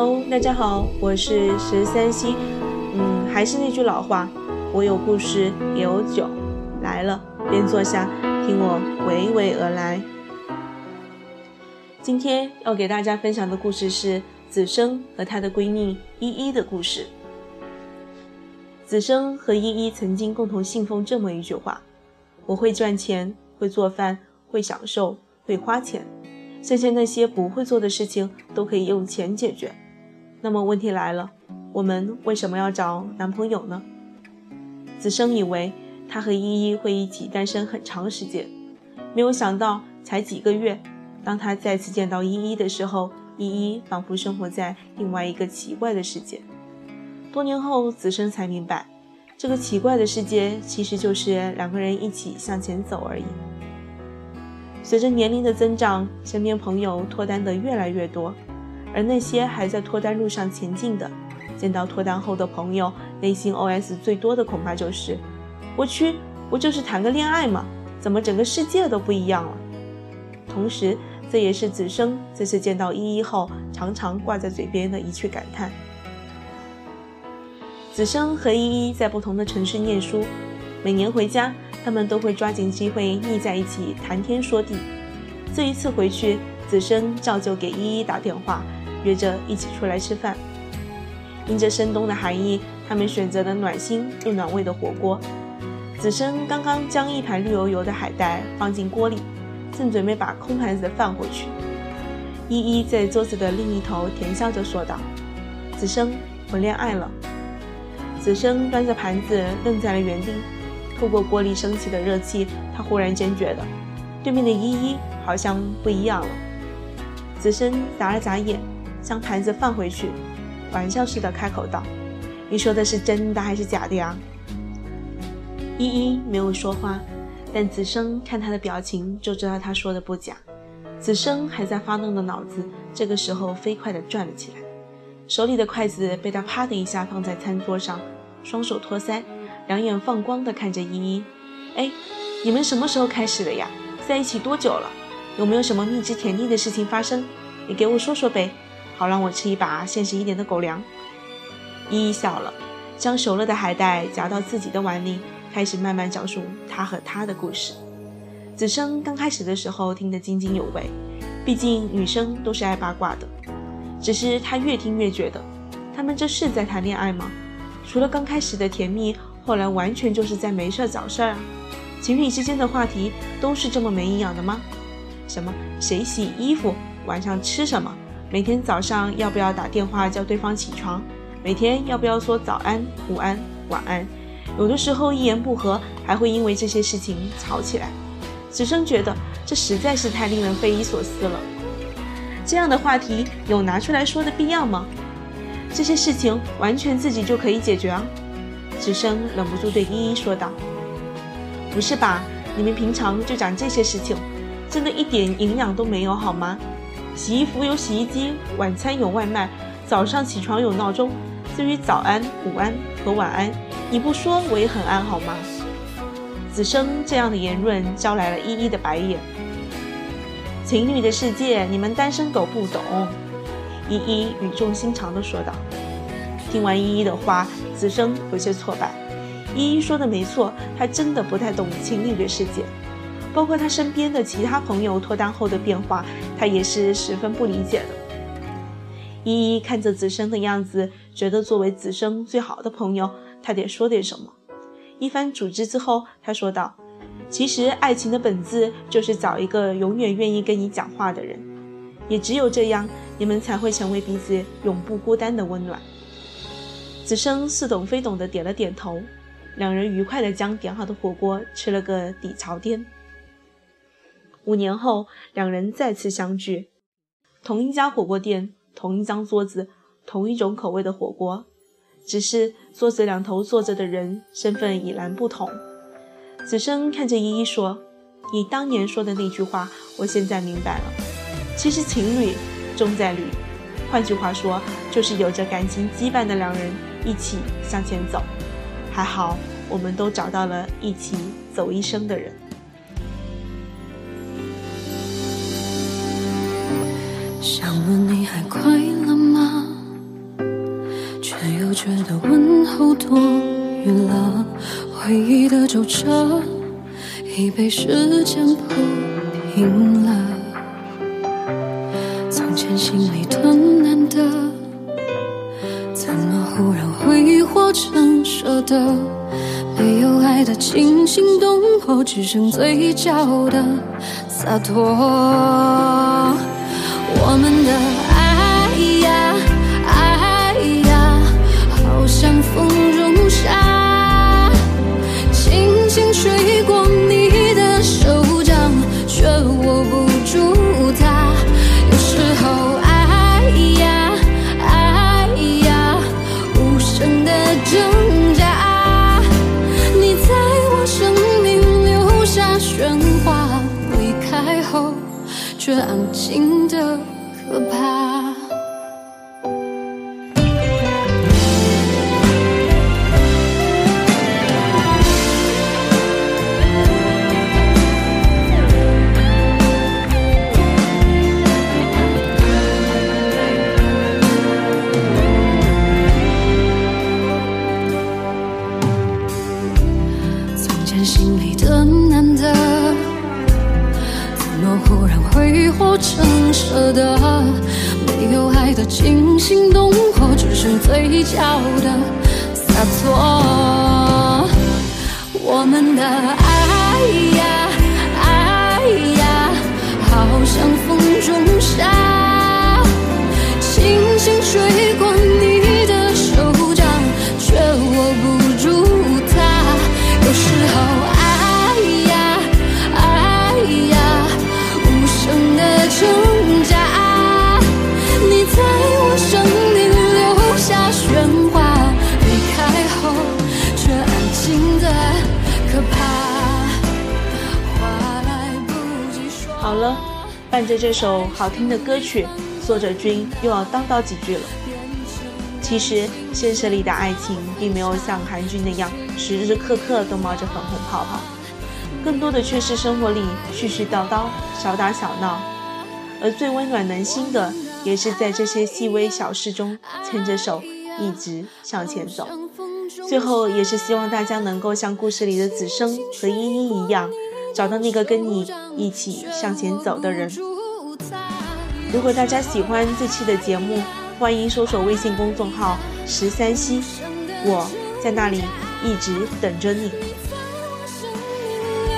Hello，大家好，我是十三溪。嗯，还是那句老话，我有故事，也有酒。来了，便坐下，听我娓娓而来。今天要给大家分享的故事是子生和她的闺蜜依依的故事。子生和依依曾经共同信奉这么一句话：“我会赚钱，会做饭，会享受，会花钱。”剩下那些不会做的事情都可以用钱解决。那么问题来了，我们为什么要找男朋友呢？子生以为他和依依会一起单身很长时间，没有想到才几个月，当他再次见到依依的时候，依依仿佛生活在另外一个奇怪的世界。多年后，子生才明白，这个奇怪的世界其实就是两个人一起向前走而已。随着年龄的增长，身边朋友脱单的越来越多，而那些还在脱单路上前进的，见到脱单后的朋友，内心 OS 最多的恐怕就是：“我去，不就是谈个恋爱吗？怎么整个世界都不一样了？”同时，这也是子生这次见到依依后常常挂在嘴边的一句感叹。子生和依依在不同的城市念书，每年回家。他们都会抓紧机会腻在一起谈天说地。这一次回去，子生照旧给依依打电话，约着一起出来吃饭。因着深冬的寒意，他们选择了暖心又暖胃的火锅。子生刚刚将一盘绿油油的海带放进锅里，正准备把空盘子放回去，依依在桌子的另一头甜笑着说道：“子生，我恋爱了。”子生端着盘子愣在了原地。透过锅里升起的热气，他忽然间觉得对面的依依好像不一样了。子生眨了眨眼，将盘子放回去，玩笑似的开口道：“你说的是真的还是假的呀？”依依没有说话，但子生看他的表情就知道他说的不假。子生还在发愣的脑子，这个时候飞快地转了起来，手里的筷子被他啪的一下放在餐桌上，双手托腮。两眼放光的看着依依，哎，你们什么时候开始的呀？在一起多久了？有没有什么蜜汁甜腻的事情发生？你给我说说呗，好让我吃一把现实一点的狗粮。依依笑了，将熟了的海带夹到自己的碗里，开始慢慢讲述他和他的故事。子生刚开始的时候听得津津有味，毕竟女生都是爱八卦的。只是他越听越觉得，他们这是在谈恋爱吗？除了刚开始的甜蜜。后来完全就是在没事找事儿啊！情侣之间的话题都是这么没营养的吗？什么谁洗衣服，晚上吃什么，每天早上要不要打电话叫对方起床，每天要不要说早安、午安、晚安，有的时候一言不合还会因为这些事情吵起来。子生觉得这实在是太令人匪夷所思了。这样的话题有拿出来说的必要吗？这些事情完全自己就可以解决啊！子生忍不住对依依说道：“不是吧？你们平常就讲这些事情，真的一点营养都没有好吗？洗衣服有洗衣机，晚餐有外卖，早上起床有闹钟。至于早安、午安和晚安，你不说我也很安好吗？”子生这样的言论招来了依依的白眼。情侣的世界，你们单身狗不懂。”依依语重心长地说道。听完依依的话，子生有些挫败。依依说的没错，他真的不太懂情侣的世界，包括他身边的其他朋友脱单后的变化，他也是十分不理解的。依依看着子生的样子，觉得作为子生最好的朋友，他得说点什么。一番组织之后，他说道：“其实爱情的本质就是找一个永远愿意跟你讲话的人，也只有这样，你们才会成为彼此永不孤单的温暖。”子生似懂非懂的点了点头，两人愉快地将点好的火锅吃了个底朝天。五年后，两人再次相聚，同一家火锅店，同一张桌子，同一种口味的火锅，只是桌子两头坐着的人身份已然不同。子生看着依依说：“你当年说的那句话，我现在明白了。其实情侣重在侣，换句话说，就是有着感情羁绊的两人。”一起向前走，还好，我们都找到了一起走一生的人。问你还快乐吗？却又觉得问候多余了，回忆的皱褶已被时间铺平了。从前心里的难得，怎么忽然挥霍成舍得？没有爱的惊心动魄，只剩嘴角的洒脱。我们的爱呀，爱呀，好像风中沙，轻轻吹过你的手掌，却握不住它。有时候爱呀，爱呀，无声的挣扎。你在我生命留下喧哗，离开后却安静的可怕。从前心里的挥霍成舍得？没有爱的惊心动魄，只剩嘴角的洒脱。我们的好了，伴着这首好听的歌曲，作者君又要叨叨几句了。其实，现实里的爱情并没有像韩剧那样时时刻刻都冒着粉红泡泡，更多的却是生活里絮絮叨叨、小打小闹。而最温暖人心的，也是在这些细微小事中牵着手一直向前走。最后，也是希望大家能够像故事里的子生和依依一样，找到那个跟你一起向前走的人。如果大家喜欢这期的节目，欢迎搜索微信公众号“十三溪”，我在那里一直等着你。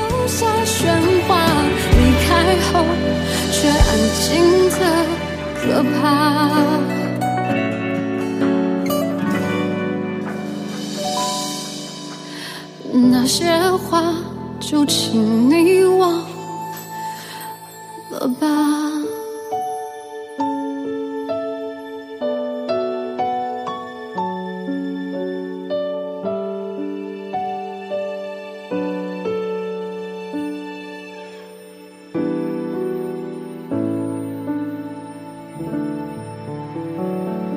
留下喧哗，离开后却安静的可怕。那些话就请你忘。